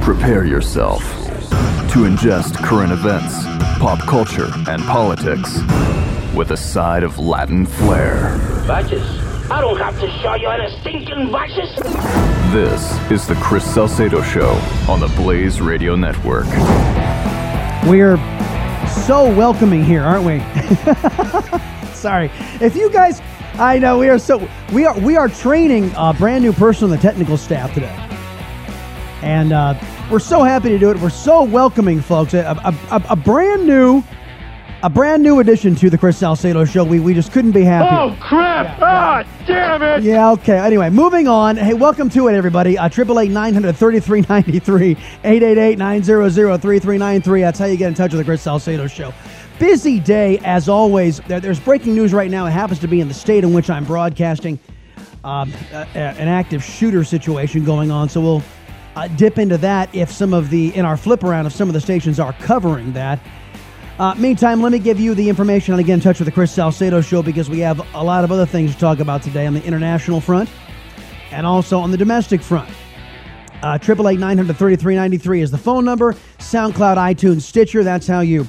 Prepare yourself to ingest current events, pop culture, and politics with a side of Latin flair. Vices? I don't have to show you any stinking vices. This is the Chris Salcedo Show on the Blaze Radio Network. We're so welcoming here, aren't we? Sorry. If you guys I know we are so we are we are training a brand new person on the technical staff today. And uh, we're so happy to do it. We're so welcoming, folks. A, a, a, a brand new a brand new addition to the Chris Salcedo show. We, we just couldn't be happy. Oh, crap! Ah, damn it! Yeah, okay. Anyway, moving on. Hey, welcome to it, everybody. Uh, triple eight nine hundred thirty three ninety three eight eight eight nine zero zero three three nine three. That's how you get in touch with the Chris Salcedo show. Busy day as always. There's breaking news right now. It happens to be in the state in which I'm broadcasting. Um, a- a- an active shooter situation going on. So we'll uh, dip into that if some of the in our flip around if some of the stations are covering that. Uh, meantime, let me give you the information on again touch with the Chris Salcedo show because we have a lot of other things to talk about today on the international front and also on the domestic front. Uh, Triple eight nine hundred thirty three ninety three is the phone number. SoundCloud, iTunes, Stitcher. That's how you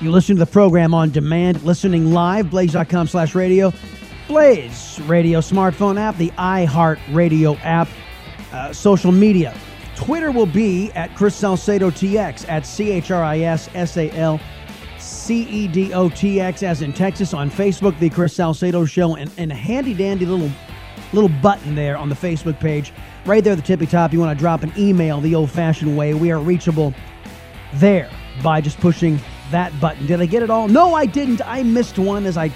you listen to the program on demand, listening live. Blaze.com slash radio. Blaze radio smartphone app, the iHeart Radio app, uh, social media. Twitter will be at Chris Salcedo TX at C H R I S S A L C E D O T X as in Texas. On Facebook, the Chris Salcedo Show, and, and a handy dandy little little button there on the Facebook page. Right there at the tippy top, you want to drop an email the old fashioned way. We are reachable there by just pushing that button. Did I get it all? No, I didn't. I missed one as I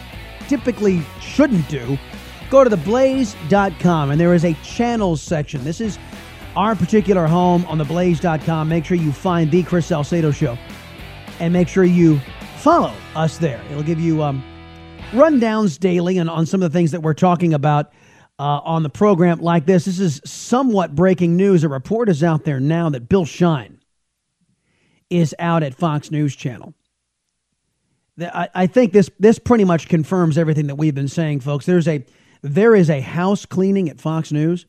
typically shouldn't do. Go to theblaze.com and there is a channels section. This is our particular home on theblaze.com. Make sure you find the Chris Salcedo show and make sure you follow us there. It'll give you um, rundowns daily and on some of the things that we're talking about uh, on the program like this. This is somewhat breaking news. A report is out there now that Bill Shine is out at Fox News Channel. I think this this pretty much confirms everything that we've been saying, folks. There's a there is a house cleaning at Fox News,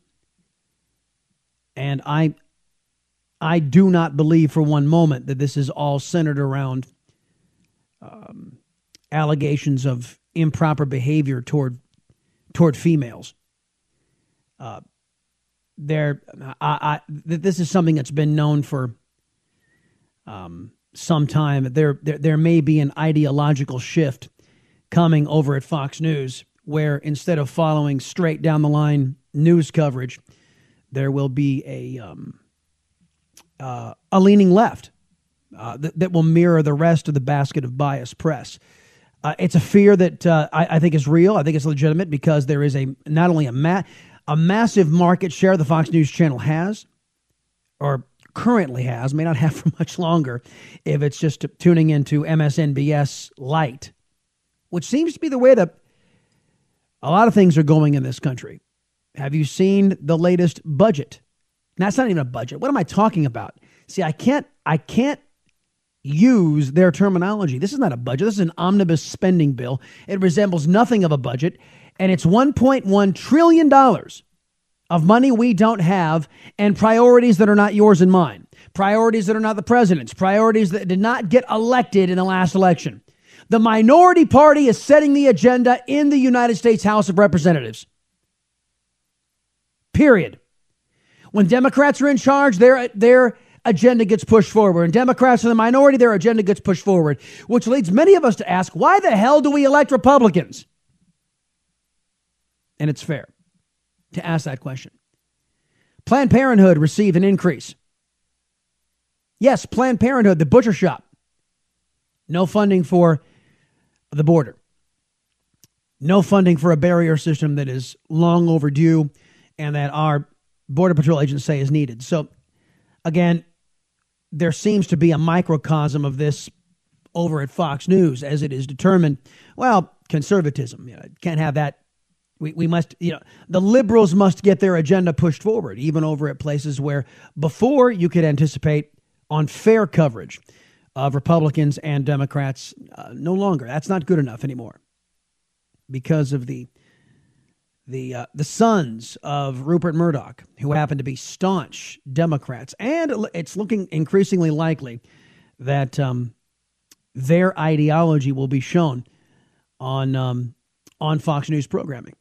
and I I do not believe for one moment that this is all centered around um, allegations of improper behavior toward toward females. Uh, there, I, I, this is something that's been known for um, some time. There, there, there may be an ideological shift coming over at Fox News, where instead of following straight down the line news coverage, there will be a um, uh, a leaning left uh, that, that will mirror the rest of the basket of bias press. Uh, it's a fear that uh, I, I think is real. I think it's legitimate because there is a not only a ma- a massive market share the Fox News Channel has, or currently has, may not have for much longer, if it's just tuning into MSNBS Light, which seems to be the way that a lot of things are going in this country. Have you seen the latest budget? That's not even a budget. What am I talking about? See, I can't I can't use their terminology. This is not a budget. This is an omnibus spending bill. It resembles nothing of a budget, and it's 1.1 trillion dollars of money we don't have and priorities that are not yours and mine. Priorities that are not the president's, priorities that did not get elected in the last election. The minority party is setting the agenda in the United States House of Representatives. Period. When Democrats are in charge, their, their agenda gets pushed forward. And Democrats are the minority, their agenda gets pushed forward, which leads many of us to ask why the hell do we elect Republicans? And it's fair to ask that question. Planned Parenthood received an increase. Yes, Planned Parenthood, the butcher shop. No funding for the border. No funding for a barrier system that is long overdue and that our Border Patrol agents say is needed. So, again, there seems to be a microcosm of this over at Fox News as it is determined. Well, conservatism. You know, can't have that. We, we must, you know, the liberals must get their agenda pushed forward, even over at places where before you could anticipate on fair coverage of Republicans and Democrats. Uh, no longer. That's not good enough anymore because of the the uh, the sons of Rupert Murdoch, who happen to be staunch Democrats, and it's looking increasingly likely that um, their ideology will be shown on um, on Fox News programming.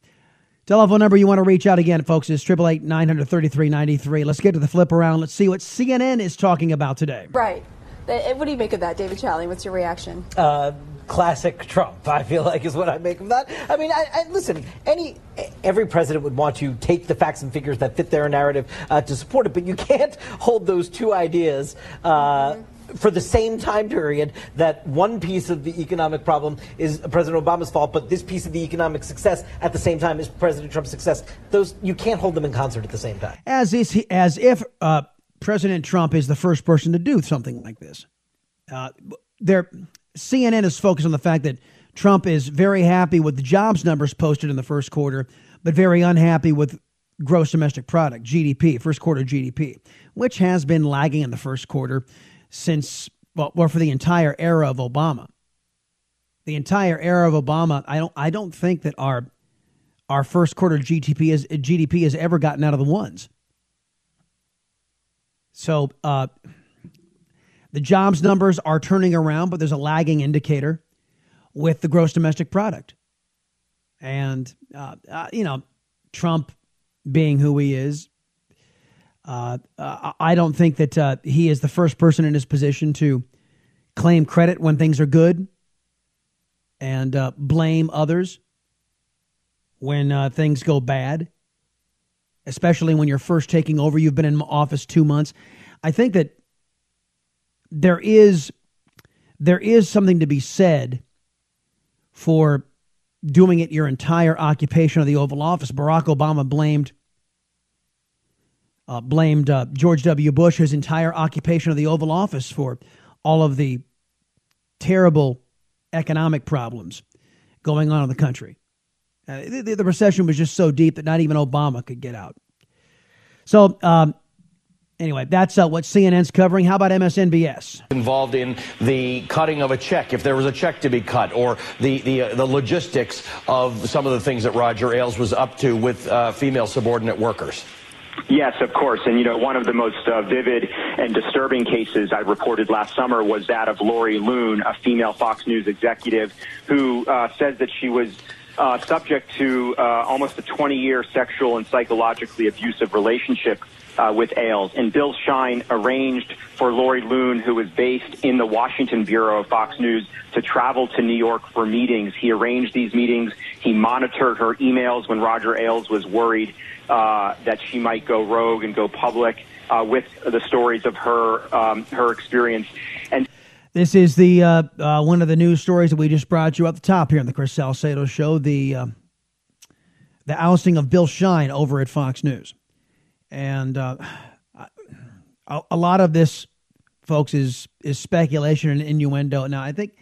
Telephone number you want to reach out again, folks, is 888 933 93. Let's get to the flip around. Let's see what CNN is talking about today. Right. What do you make of that, David Chalian? What's your reaction? Uh, classic Trump. I feel like is what I make of that. I mean, I, I, listen. Any every president would want to take the facts and figures that fit their narrative uh, to support it, but you can't hold those two ideas. Uh, mm-hmm for the same time period that one piece of the economic problem is President Obama's fault, but this piece of the economic success at the same time is President Trump's success. Those you can't hold them in concert at the same time. As is as if uh, President Trump is the first person to do something like this. Uh, CNN is focused on the fact that Trump is very happy with the jobs numbers posted in the first quarter, but very unhappy with gross domestic product, GDP, first quarter GDP, which has been lagging in the first quarter since, well, well for the entire era of Obama. The entire era of Obama, I don't, I don't think that our, our first quarter GDP, is, GDP has ever gotten out of the ones. So, uh, the jobs numbers are turning around, but there's a lagging indicator with the gross domestic product. And, uh, uh, you know, Trump being who he is, uh, uh I don't think that uh, he is the first person in his position to claim credit when things are good and uh, blame others when things go bad, especially when you're first taking over. You've been in office two months. I think that there is there is something to be said for doing it your entire occupation of the Oval Office. Barack Obama blamed uh, blamed uh, George W. Bush his entire occupation of the Oval Office for all of the terrible economic problems going on in the country. Uh, the, the, recession was just so deep that not even Obama could get out. So um, Anyway, that's uh, what CNN's covering. How about MSNBS? Involved in the cutting of a check, if there was a check to be cut, or the the, uh, the logistics of some of the things that Roger Ailes was up to with uh, female subordinate workers. Yes, of course. And, you know, one of the most uh, vivid and disturbing cases I reported last summer was that of Laurie Luhn, a female Fox News executive who uh, says that she was uh, subject to uh, almost a 20 year sexual and psychologically abusive relationship uh, with Ailes. And Bill Shine arranged for Laurie Luhn, who was based in the Washington bureau of Fox News, to travel to New York for meetings. He arranged these meetings. He monitored her emails when Roger Ailes was worried uh, that she might go rogue and go public uh, with the stories of her um, her experience. And this is the uh, uh, one of the news stories that we just brought you up the top here on the Chris Salcedo Show. The uh, the ousting of Bill Shine over at Fox News. And uh, a, a lot of this, folks, is is speculation and innuendo. Now, I think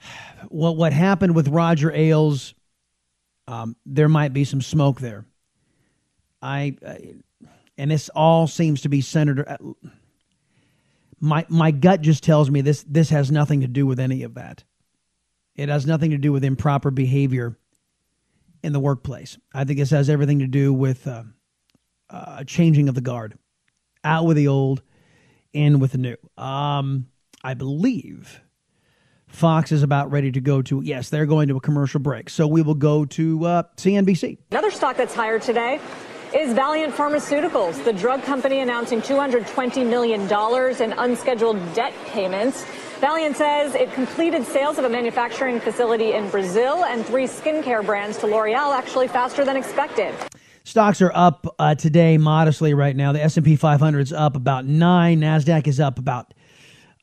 what what happened with Roger Ailes, um, there might be some smoke there. I, I, and this all seems to be centered. Uh, my my gut just tells me this this has nothing to do with any of that. It has nothing to do with improper behavior in the workplace. I think this has everything to do with uh, uh, changing of the guard, out with the old, in with the new. Um, I believe Fox is about ready to go to, yes, they're going to a commercial break. So we will go to uh, CNBC. Another stock that's higher today is Valeant Pharmaceuticals, the drug company announcing $220 million in unscheduled debt payments. Valiant says it completed sales of a manufacturing facility in Brazil and three skincare brands to L'Oreal actually faster than expected. Stocks are up uh, today modestly right now. The S&P 500 is up about 9, Nasdaq is up about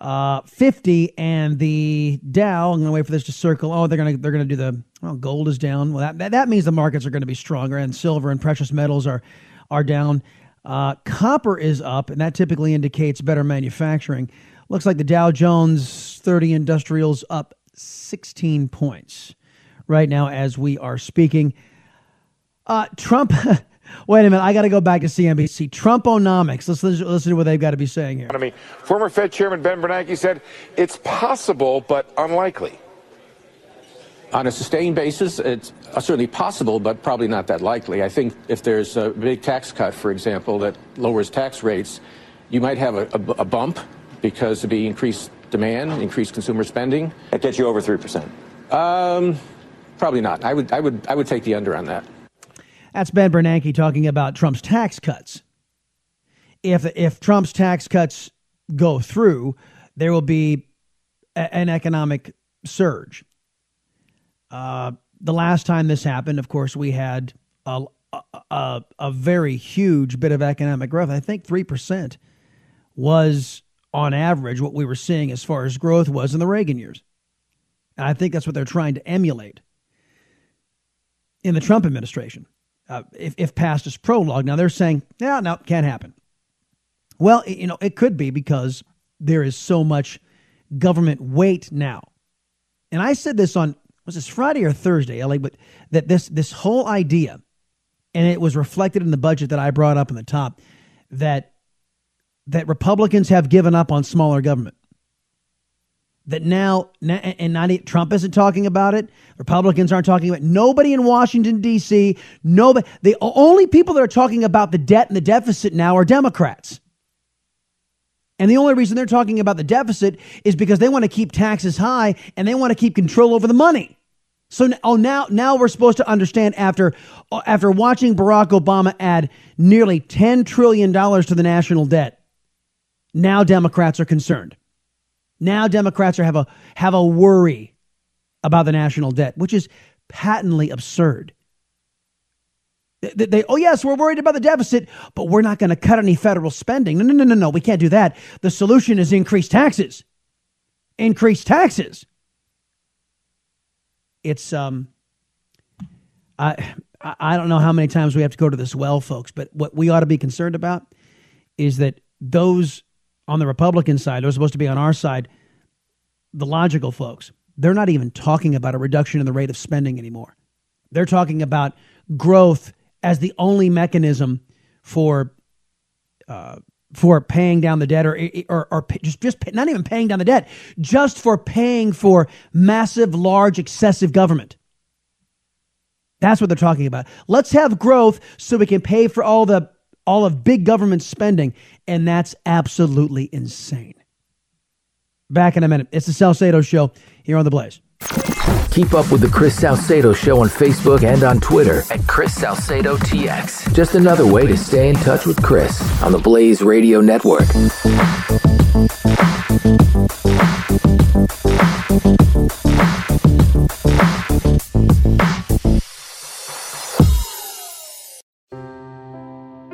uh, 50 and the Dow, I'm going to wait for this to circle. Oh, they're going to they're going to do the well, gold is down. Well, that, that means the markets are going to be stronger and silver and precious metals are are down. Uh, copper is up and that typically indicates better manufacturing. Looks like the Dow Jones 30 Industrials up 16 points right now as we are speaking. Uh, Trump Wait a minute. I got to go back to CNBC. Trumponomics. Let's listen, listen to what they've got to be saying here. I mean, former Fed Chairman Ben Bernanke said it's possible but unlikely. On a sustained basis, it's certainly possible, but probably not that likely. I think if there's a big tax cut, for example, that lowers tax rates, you might have a, a, a bump because of the increased demand, increased consumer spending. That gets you over three percent. Um, probably not. I would, I would, I would take the under on that. That's Ben Bernanke talking about Trump's tax cuts. If if Trump's tax cuts go through, there will be a, an economic surge. Uh, the last time this happened, of course, we had a, a, a very huge bit of economic growth. I think three percent was on average what we were seeing as far as growth was in the Reagan years. And I think that's what they're trying to emulate in the Trump administration uh, if, if passed as prologue. Now they're saying, yeah, no, can't happen. Well, you know, it could be because there is so much government weight now. And I said this on was this Friday or Thursday, LA, but that this this whole idea, and it was reflected in the budget that I brought up in the top, that that Republicans have given up on smaller government that now, and not Trump isn't talking about it. Republicans aren't talking about it. Nobody in Washington D.C. Nobody. The only people that are talking about the debt and the deficit now are Democrats. And the only reason they're talking about the deficit is because they want to keep taxes high and they want to keep control over the money. So oh now now we're supposed to understand after uh, after watching Barack Obama add nearly 10 trillion dollars to the national debt. Now Democrats are concerned. Now Democrats are have a have a worry about the national debt, which is patently absurd. They, they, oh yes, we're worried about the deficit, but we're not going to cut any federal spending. No, no, no, no, no. We can't do that. The solution is increase taxes. Increase taxes. It's um, I I don't know how many times we have to go to this well, folks, but what we ought to be concerned about is that those on the Republican side, they're supposed to be on our side, the logical folks, they're not even talking about a reduction in the rate of spending anymore. They're talking about growth as the only mechanism for uh, for paying down the debt, or or, or just just pay, not even paying down the debt, just for paying for massive, large, excessive government. That's what they're talking about. Let's have growth so we can pay for all the all of big government spending, and that's absolutely insane. Back in a minute. It's the Salcedo Show here on The Blaze. Keep up with the Chris Salcedo Show on Facebook and on Twitter at Chris Salcedo TX. Just another way to stay in touch with Chris on the Blaze Radio Network.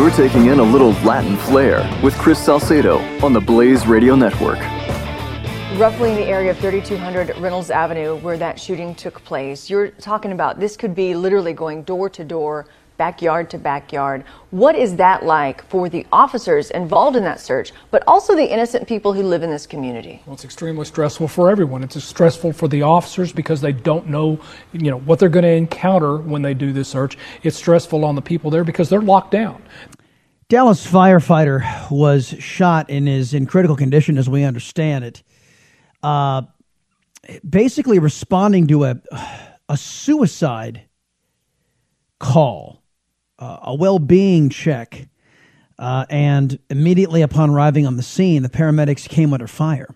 You're taking in a little Latin flair with Chris Salcedo on the Blaze Radio Network. Roughly in the area of 3200 Reynolds Avenue, where that shooting took place, you're talking about this could be literally going door to door, backyard to backyard. What is that like for the officers involved in that search, but also the innocent people who live in this community? Well, it's extremely stressful for everyone. It's stressful for the officers because they don't know, you know, what they're going to encounter when they do this search. It's stressful on the people there because they're locked down. Dallas firefighter was shot and is in critical condition, as we understand it. Uh, basically, responding to a a suicide call, uh, a well-being check, uh, and immediately upon arriving on the scene, the paramedics came under fire.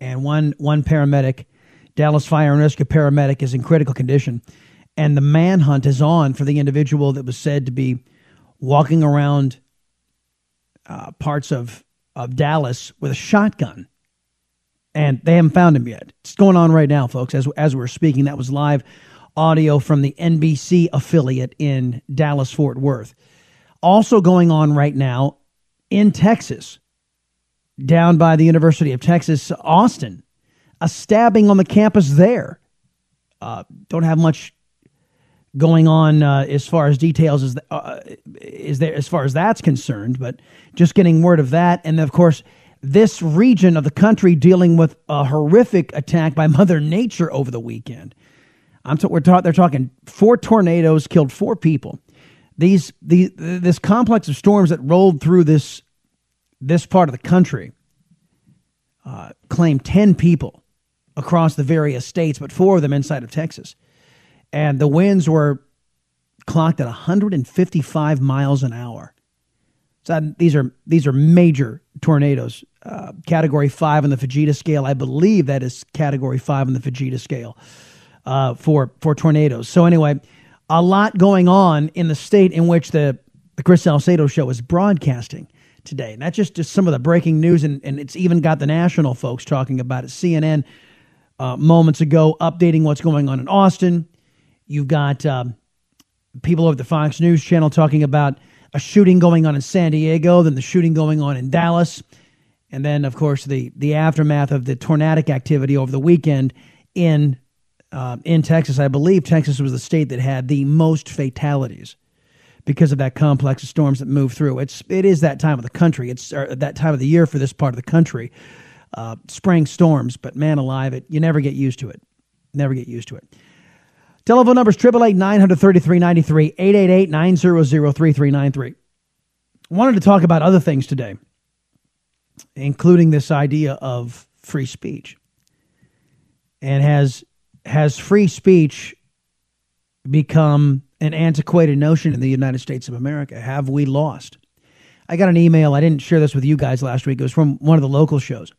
And one one paramedic, Dallas Fire and Rescue paramedic, is in critical condition, and the manhunt is on for the individual that was said to be walking around uh, parts of, of Dallas with a shotgun. And they haven't found him yet. It's going on right now, folks, as, as we're speaking. That was live audio from the NBC affiliate in Dallas, Fort Worth. Also going on right now in Texas, down by the University of Texas, Austin, a stabbing on the campus there. Uh, don't have much going on uh, as far as details as uh, is there as far as that's concerned, but just getting word of that, and of course this region of the country dealing with a horrific attack by Mother Nature over the weekend. I'm t- we're ta- they're talking four tornadoes killed four people. These the this complex of storms that rolled through this this part of the country uh, claimed ten people across the various states, but four of them inside of Texas and the winds were clocked at 155 miles an hour. So these are these are major tornadoes. Uh, category five on the Fujita scale, I believe that is category five on the Fujita scale uh, for for tornadoes. So anyway, a lot going on in the state in which the the Chris Salcedo show is broadcasting today. And that's just, just some of the breaking news, and, and it's even got the national folks talking about it. CNN uh, moments ago updating what's going on in Austin. You've got um, people over the Fox News channel talking about a shooting going on in San Diego, then the shooting going on in Dallas, and then, of course, the the aftermath of the tornadic activity over the weekend in uh, in Texas. I believe Texas was the state that had the most fatalities because of that complex of storms that move through. It's it is that time of the country. It's that time of the year for this part of the country. Uh, spring storms, but man alive, it you never get used to it. Never get used to it. Telephone numbers 888 933 93 888 900 3393. Wanted to talk about other things today, including this idea of free speech. And has has free speech become an antiquated notion in the United States of America? Have we lost? I got an email. I didn't share this with you guys last week. It was from one of the local shows.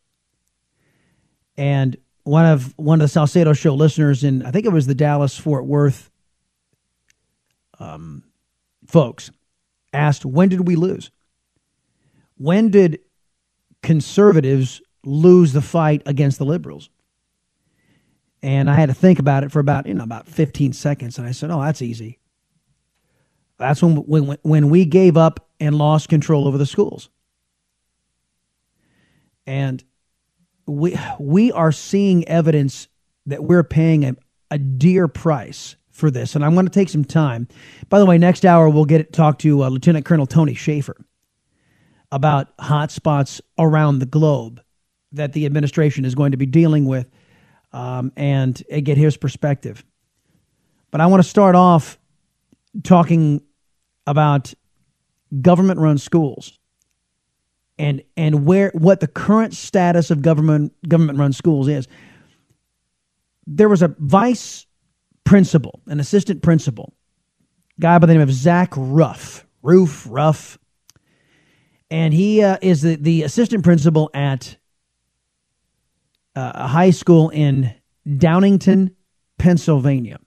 And one of one of the Salcedo show listeners in I think it was the Dallas Fort Worth um, folks asked when did we lose? When did conservatives lose the fight against the liberals? And I had to think about it for about you know about 15 seconds, and I said, "Oh, that's easy. That's when when when we gave up and lost control over the schools." And we we are seeing evidence that we're paying a, a dear price for this, and I'm going to take some time. By the way, next hour we'll get to talk to uh, Lieutenant Colonel Tony Shaffer about hotspots around the globe that the administration is going to be dealing with, um, and, get his perspective. But I want to start off talking about government-run schools and and where what the current status of government government run schools is. There was a vice principal, an assistant principal, guy by the name of Zach Ruff, Roof Ruff, and he uh, is the, the assistant principal at uh, a high school in Downingtown, Pennsylvania.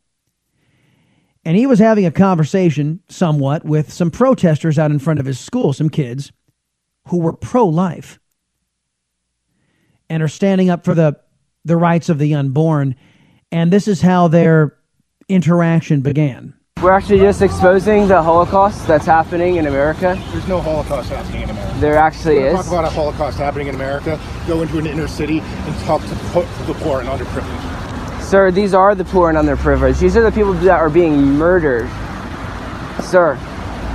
And he was having a conversation somewhat with some protesters out in front of his school, some kids who were pro life and are standing up for the, the rights of the unborn. And this is how their interaction began. We're actually just exposing the Holocaust that's happening in America. There's no Holocaust happening in America. There actually is. Talk about a Holocaust happening in America. Go into an inner city and talk to the poor and underprivileged. Sir, these are the poor and underprivileged. These are the people that are being murdered. Sir,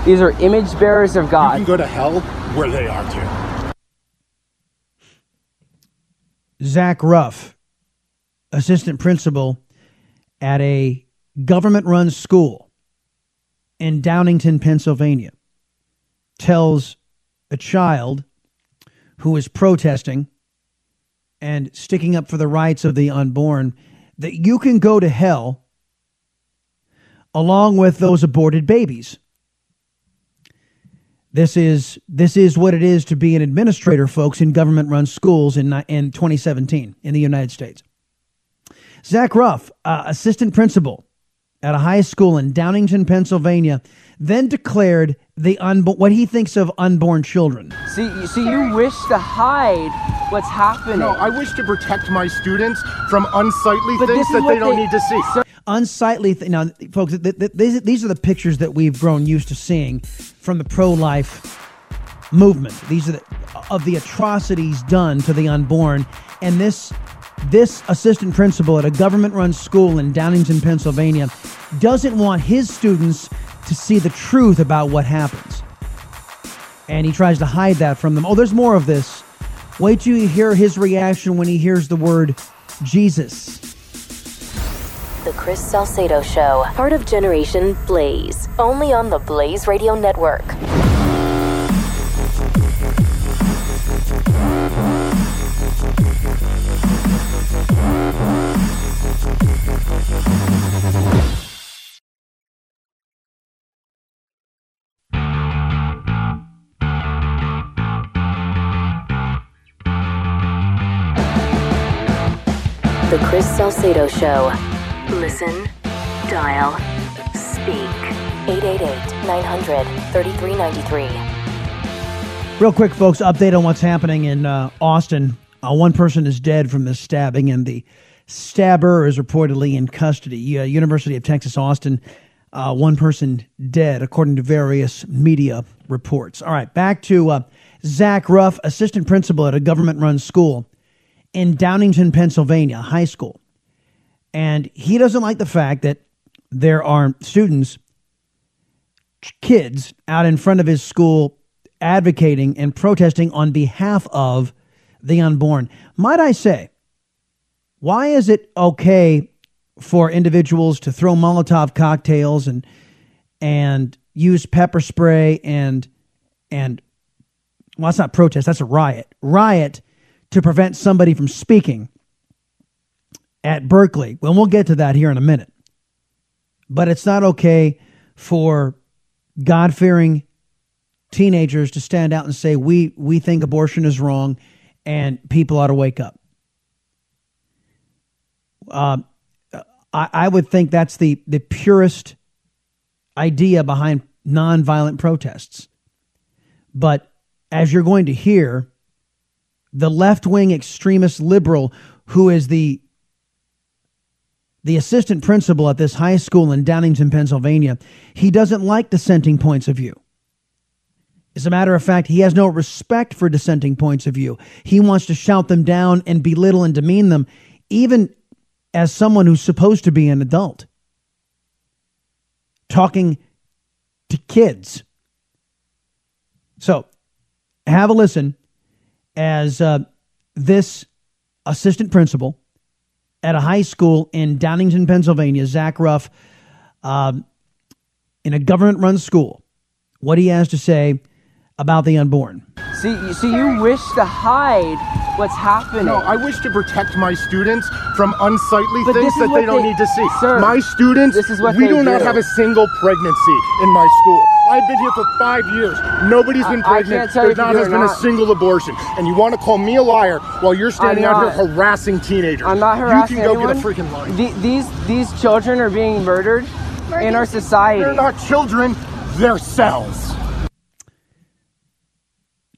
these are image bearers of God. You can go to hell where they are too. Zach Ruff, assistant principal at a government run school in Downingtown, Pennsylvania, tells a child who is protesting and sticking up for the rights of the unborn that you can go to hell along with those aborted babies. This is this is what it is to be an administrator, folks, in government-run schools in in 2017 in the United States. Zach Ruff, uh, assistant principal at a high school in Downingtown, Pennsylvania, then declared the unbo- what he thinks of unborn children. See, you- see, you wish to hide what's happening. No, I wish to protect my students from unsightly But things that what they don't need to see. unsightly th- now folks th- th- these, these are the pictures that we've grown used to seeing from the pro-life movement these are the, of the atrocities done to the unborn and this this assistant principal at a government-run school in downingtown pennsylvania doesn't want his students to see the truth about what happens. And he tries to hide that from them. Oh there's more of this. Wait till you hear his reaction when he hears the word jesus. The Chris Salcedo Show, part of Generation Blaze, only on the Blaze Radio Network. The Chris Salcedo Show. Listen, dial, speak. 888 900 3393. Real quick, folks, update on what's happening in uh, Austin. Uh, one person is dead from this stabbing, and the stabber is reportedly in custody. Uh, University of Texas Austin, uh, one person dead, according to various media reports. All right, back to uh, Zach Ruff, assistant principal at a government run school in Downingtown, Pennsylvania, high school. And he doesn't like the fact that there are students, kids, out in front of his school advocating and protesting on behalf of the unborn. Might I say, why is it okay for individuals to throw Molotov cocktails and and use pepper spray and and well, that's not protest, that's a riot. Riot to prevent somebody from speaking at Berkeley. Well, we'll get to that here in a minute. But it's not okay for God fearing teenagers to stand out and say, we, we think abortion is wrong and people ought to wake up. Uh, I, I would think that's the, the purest idea behind nonviolent protests. But as you're going to hear, the left wing extremist liberal who is the the assistant principal at this high school in Downingtown, Pennsylvania, he doesn't like dissenting points of view. As a matter of fact, he has no respect for dissenting points of view. He wants to shout them down and belittle and demean them, even as someone who's supposed to be an adult. Talking to kids. So, have a listen as uh, this assistant principal at a high school in Downingtown, Pennsylvania, Zach Ruff, um, in a government run school, what he has to say about the unborn. See, you- see, you wish to hide what's happening. No, I wish to protect my students from unsightly But things that what they don't they- need to see. Sir, my students, this is what we they do not do. have a single pregnancy in my school. I've been here for five years. Nobody's been I- I pregnant. can't tell there if you not has or been a single abortion. And you want to call me a liar while you're standing out here harassing teenagers. I'm not harassing You can go anyone. get a freaking line. The- these these children are being murdered in our society. They're not children. They're cells.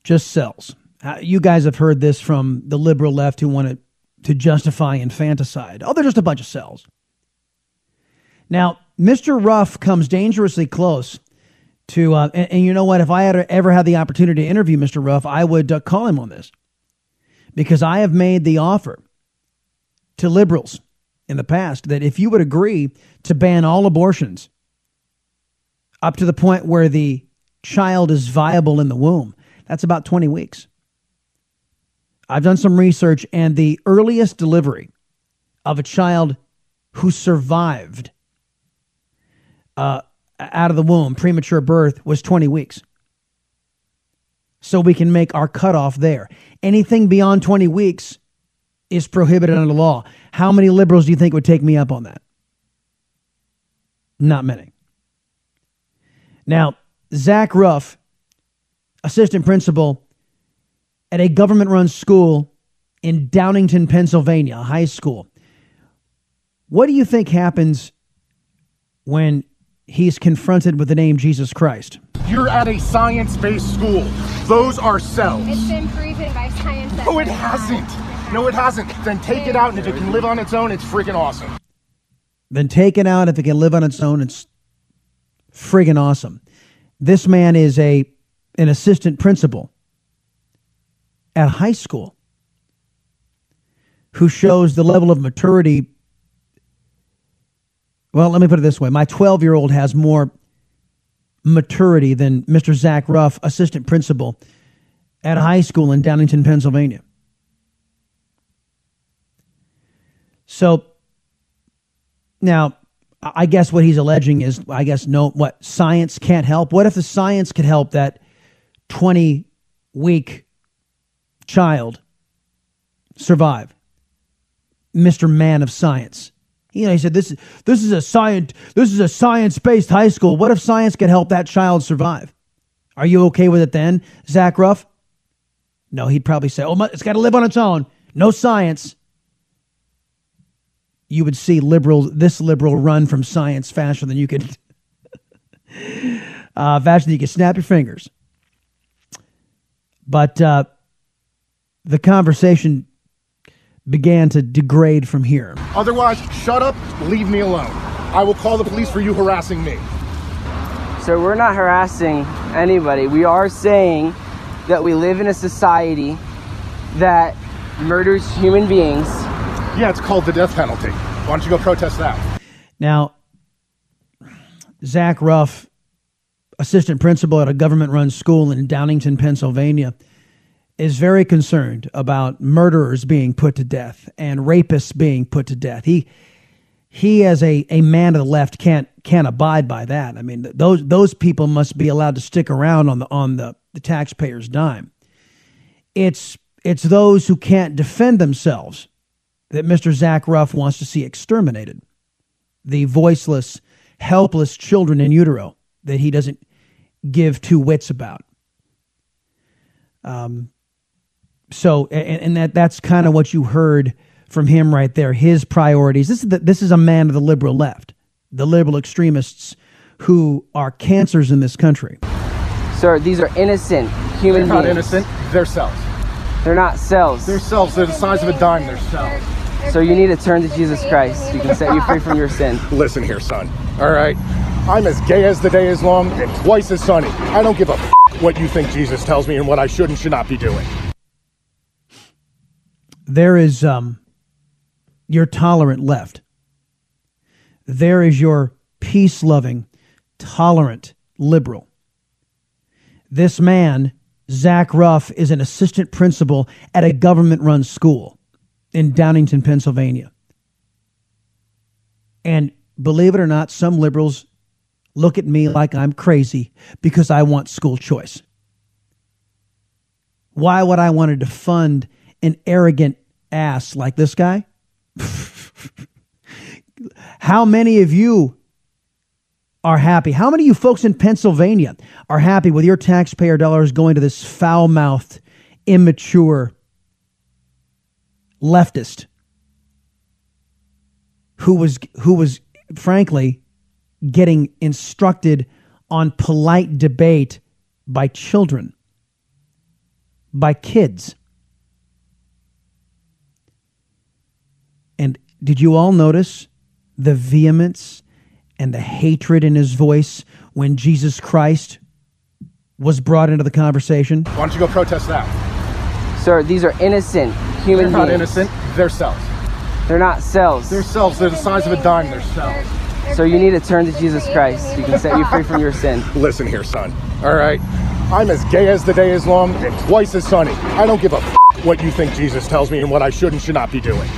just cells. Uh, you guys have heard this from the liberal left who want to, to justify infanticide. Oh, they're just a bunch of cells. Now, Mr. Ruff comes dangerously close to, uh, and, and you know what? If I had ever had the opportunity to interview Mr. Ruff, I would uh, call him on this because I have made the offer to liberals in the past that if you would agree to ban all abortions, up to the point where the child is viable in the womb. That's about 20 weeks. I've done some research, and the earliest delivery of a child who survived uh, out of the womb, premature birth, was 20 weeks. So we can make our cutoff there. Anything beyond 20 weeks is prohibited under law. How many liberals do you think would take me up on that? Not many. Now, Zach Ruff, assistant principal at a government run school in Downingtown, Pennsylvania, high school. What do you think happens when he's confronted with the name Jesus Christ? You're at a science based school. Those are cells. It's been proven by science that No, it hasn't. No, it hasn't. Then take it out, and if it can live on its own, it's freaking awesome. Then take it out if it can live on its own. It's friggin' awesome. This man is a an assistant principal at high school who shows the level of maturity. Well, let me put it this way: my 12 year old has more maturity than Mr. Zach Ruff, assistant principal at a high school in Downingtown, Pennsylvania. So now, I guess what he's alleging is, I guess, no, what science can't help. What if the science could help that 20 week child survive? Mr. Man of Science. You know, he said this is this is a science this is a science based high school. What if science could help that child survive? Are you okay with it then, Zach Ruff? No, he'd probably say, "Oh, it's got to live on its own. No science." You would see liberals, this liberal, run from science faster than you could, uh, faster than you could snap your fingers. But uh, the conversation began to degrade from here. Otherwise, shut up, leave me alone. I will call the police for you harassing me. So we're not harassing anybody. We are saying that we live in a society that murders human beings. Yeah, it's called the death penalty. Why don't you go protest that? Now, Zach Ruff, assistant principal at a government run school in Downingtown, Pennsylvania, is very concerned about murderers being put to death and rapists being put to death. He he as a, a man of the left can't can't abide by that. I mean those those people must be allowed to stick around on the on the, the taxpayers' dime. It's it's those who can't defend themselves that Mr. Zach Ruff wants to see exterminated. The voiceless, helpless children in utero that he doesn't give two wits about. Um, so, and, and that that's kind of what you heard from him right there. His priorities. This is the, this is a man of the liberal left, the liberal extremists who are cancers in this country. Sir, these are innocent human They're not beings. innocent. They're cells. They're not cells. They're cells. They're the size of a dime. They're cells. So you need to turn to Jesus Christ. He can set you free from your sin. Listen here, son. All right. I'm as gay as the day is long and twice as sunny. I don't give a f- what you think Jesus tells me and what I should and should not be doing. There is um, your tolerant left. There is your peace loving, tolerant liberal. This man, Zach Ruff, is an assistant principal at a government run school in Downingtown, Pennsylvania. And believe it or not, some liberals look at me like I'm crazy because I want school choice. Why would I want to fund an arrogant ass like this guy? How many of you are happy? How many of you folks in Pennsylvania are happy with your taxpayer dollars going to this foul mouthed, immature leftist who was who was frankly getting instructed on polite debate by children, by kids. And did you all notice the vehemence and the hatred in his voice when Jesus Christ was brought into the conversation? Why don't you go protest that? Sir, these are innocent human They're not innocent. They're cells. They're not cells. They're cells. They're the size of a dime. They're cells. So you need to turn to Jesus Christ. He can set you free from your sin. Listen here, son. All right. I'm as gay as the day is long and twice as sunny. I don't give a f- what you think Jesus tells me and what I should and should not be doing.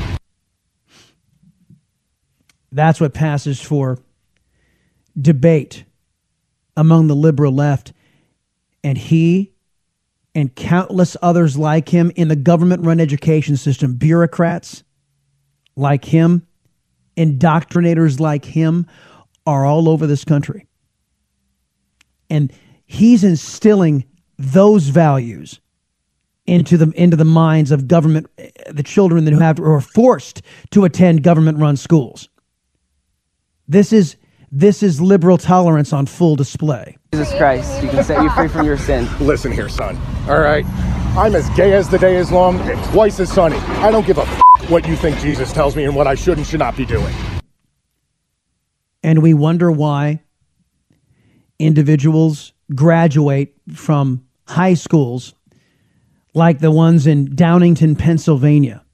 That's what passes for debate among the liberal left. And he and countless others like him in the government run education system, bureaucrats like him, indoctrinators like him, are all over this country. And he's instilling those values into the into the minds of government the children that who have or are forced to attend government run schools. This is this is liberal tolerance on full display. Jesus Christ. He can set you free from your sin. Listen here, son. All right. I'm as gay as the day is long and twice as sunny. I don't give a f- what you think Jesus tells me and what I should and should not be doing. And we wonder why individuals graduate from high schools like the ones in Downingtown, Pennsylvania,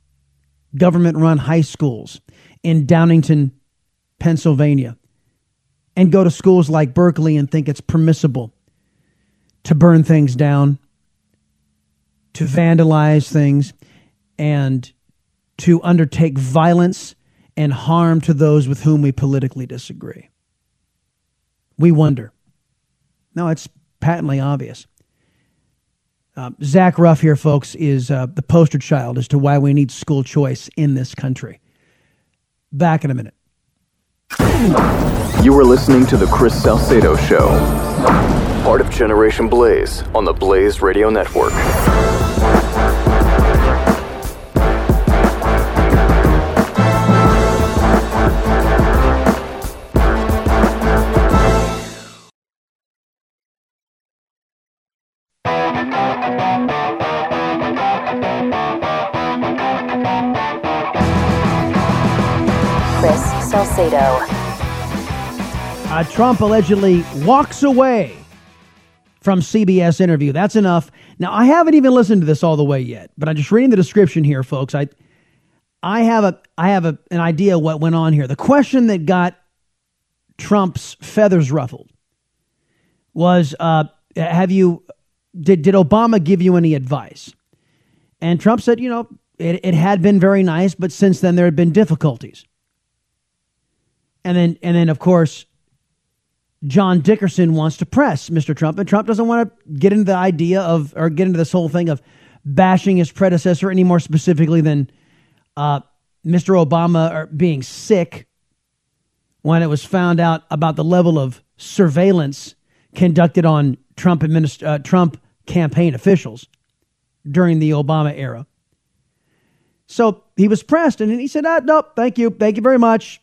government run high schools in Downingtown, Pennsylvania, and go to schools like Berkeley and think it's permissible to burn things down, to vandalize things, and to undertake violence and harm to those with whom we politically disagree. We wonder. No, it's patently obvious. Uh, Zach Ruff here, folks, is uh, the poster child as to why we need school choice in this country. Back in a minute. You are listening to the Chris Salcedo Show, part of Generation Blaze on the Blaze Radio Network. Salcedo. Uh, Trump allegedly walks away from CBS interview. That's enough. Now, I haven't even listened to this all the way yet, but I'm just reading the description here, folks. I I have a I have a, an idea what went on here. The question that got Trump's feathers ruffled was uh, have you did did Obama give you any advice? And Trump said, you know, it, it had been very nice, but since then there had been difficulties. And then and then of course John Dickerson wants to press Mr. Trump, and Trump doesn't want to get into the idea of or get into this whole thing of bashing his predecessor any more specifically than uh, Mr. Obama being sick when it was found out about the level of surveillance conducted on Trump administ- uh, Trump campaign officials during the Obama era. So he was pressed, and he said, ah, "Nope, thank you, thank you very much.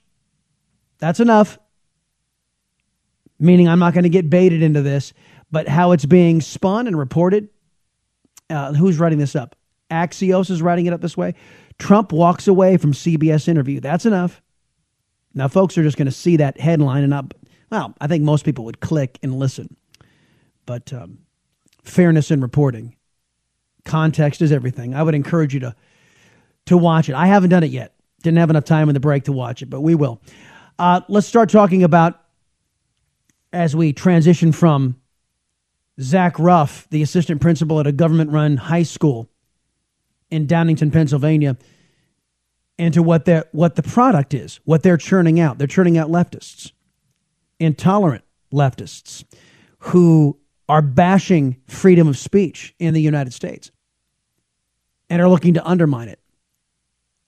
That's enough." Meaning, I'm not going to get baited into this, but how it's being spun and reported. Uh, who's writing this up? Axios is writing it up this way. Trump walks away from CBS interview. That's enough. Now, folks are just going to see that headline and not. Well, I think most people would click and listen. But um, fairness in reporting, context is everything. I would encourage you to to watch it. I haven't done it yet. Didn't have enough time in the break to watch it, but we will. Uh, let's start talking about as we transition from Zach Ruff, the assistant principal at a government run high school in Downingtown, Pennsylvania, into what what the product is, what they're churning out. They're churning out leftists, intolerant leftists, who are bashing freedom of speech in the United States and are looking to undermine it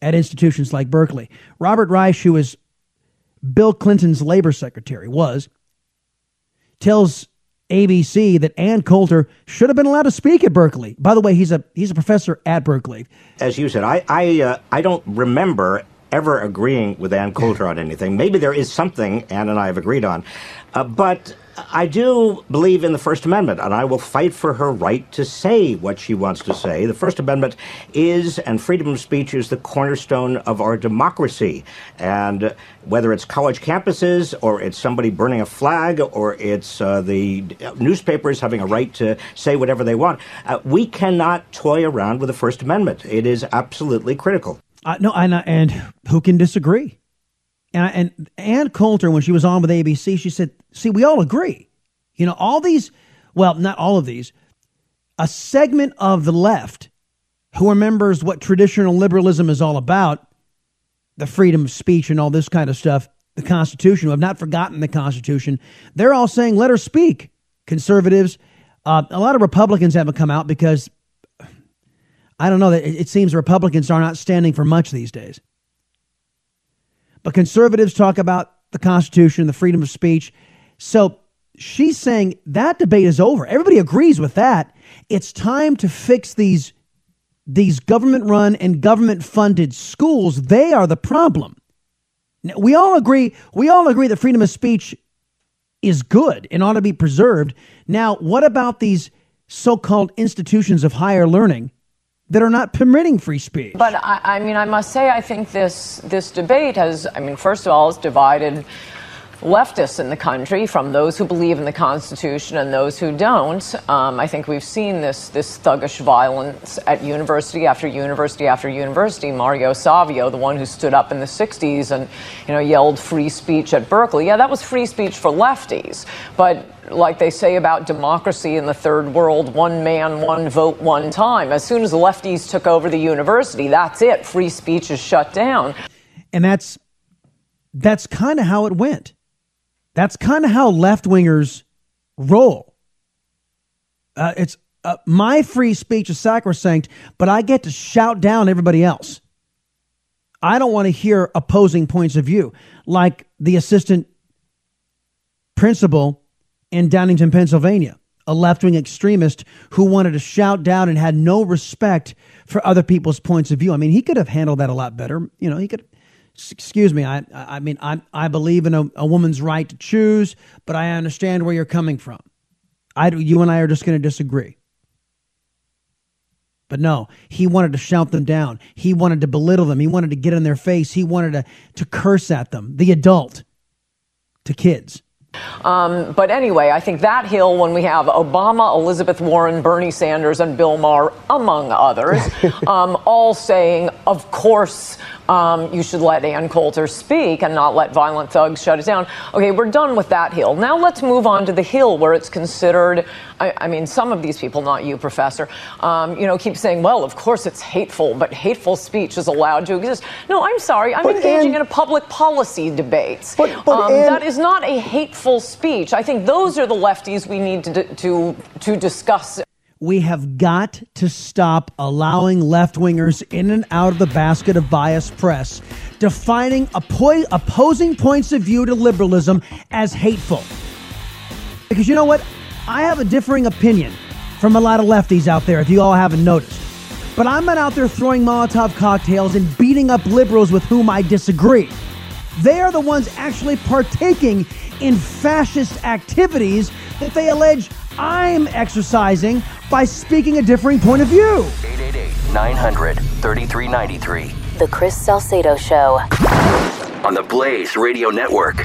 at institutions like Berkeley. Robert Reich, who is Bill Clinton's labor secretary, was tells ABC that Ann Coulter should have been allowed to speak at Berkeley. By the way, he's a he's a professor at Berkeley. As you said, I I uh, I don't remember ever agreeing with Ann Coulter on anything. Maybe there is something Ann and I have agreed on, uh, but I do believe in the First Amendment, and I will fight for her right to say what she wants to say. The First Amendment is, and freedom of speech is the cornerstone of our democracy. And whether it's college campuses, or it's somebody burning a flag, or it's uh, the newspapers having a right to say whatever they want, uh, we cannot toy around with the First Amendment. It is absolutely critical. Uh, no, and, and who can disagree? And, and Ann Coulter, when she was on with ABC, she said, "See, we all agree. You know, all these, well, not all of these, a segment of the left who remembers what traditional liberalism is all about, the freedom of speech and all this kind of stuff, the Constitution, who have not forgotten the Constitution, they're all saying, let her speak. Conservatives, uh, a lot of Republicans haven't come out because I don't know that it, it seems Republicans are not standing for much these days. But conservatives talk about the Constitution, the freedom of speech. So she's saying that debate is over. Everybody agrees with that. It's time to fix these these government run and government funded schools. They are the problem. Now, we all agree we all agree that freedom of speech is good and ought to be preserved. Now, what about these so-called institutions of higher learning that are not permitting free speech? But I, I mean, I must say, I think this this debate has. I mean, first of all, it's divided leftists in the country from those who believe in the Constitution and those who don't. Um, I think we've seen this this thuggish violence at university after university after university. Mario Savio, the one who stood up in the '60s and you know yelled free speech at Berkeley, yeah, that was free speech for lefties, but. Like they say about democracy in the third world, one man, one vote, one time. As soon as the lefties took over the university, that's it. Free speech is shut down. And that's that's kind of how it went. That's kind of how left wingers roll. Uh, it's uh, my free speech is sacrosanct, but I get to shout down everybody else. I don't want to hear opposing points of view, like the assistant principal in Downingtown, Pennsylvania, a left wing extremist who wanted to shout down and had no respect for other people's points of view. I mean, he could have handled that a lot better. You know, he could excuse me, I, I mean, I, I believe in a, a woman's right to choose, but I understand where you're coming from. I, you and I are just going to disagree. But no, he wanted to shout them down. He wanted to belittle them. He wanted to get in their face. He wanted to, to curse at them, the adult, to kids. Um, but anyway, I think that hill, when we have Obama, Elizabeth Warren, Bernie Sanders, and Bill Maher, among others, um, all saying, of course, um, you should let Ann Coulter speak and not let violent thugs shut it down. Okay, we're done with that hill. Now let's move on to the hill where it's considered. I, I mean, some of these people, not you, Professor, um, you know, keep saying, well, of course it's hateful, but hateful speech is allowed to exist. No, I'm sorry. I'm but engaging Ann, in a public policy debate. But, but um, Ann, that is not a hateful speech. I think those are the lefties we need to, to, to discuss we have got to stop allowing left wingers in and out of the basket of biased press, defining oppo- opposing points of view to liberalism as hateful. Because you know what? I have a differing opinion from a lot of lefties out there, if you all haven't noticed. But I'm not out there throwing Molotov cocktails and beating up liberals with whom I disagree. They are the ones actually partaking in fascist activities that they allege I'm exercising by speaking a differing point of view. 888 900 3393. The Chris Salcedo Show. On the Blaze Radio Network.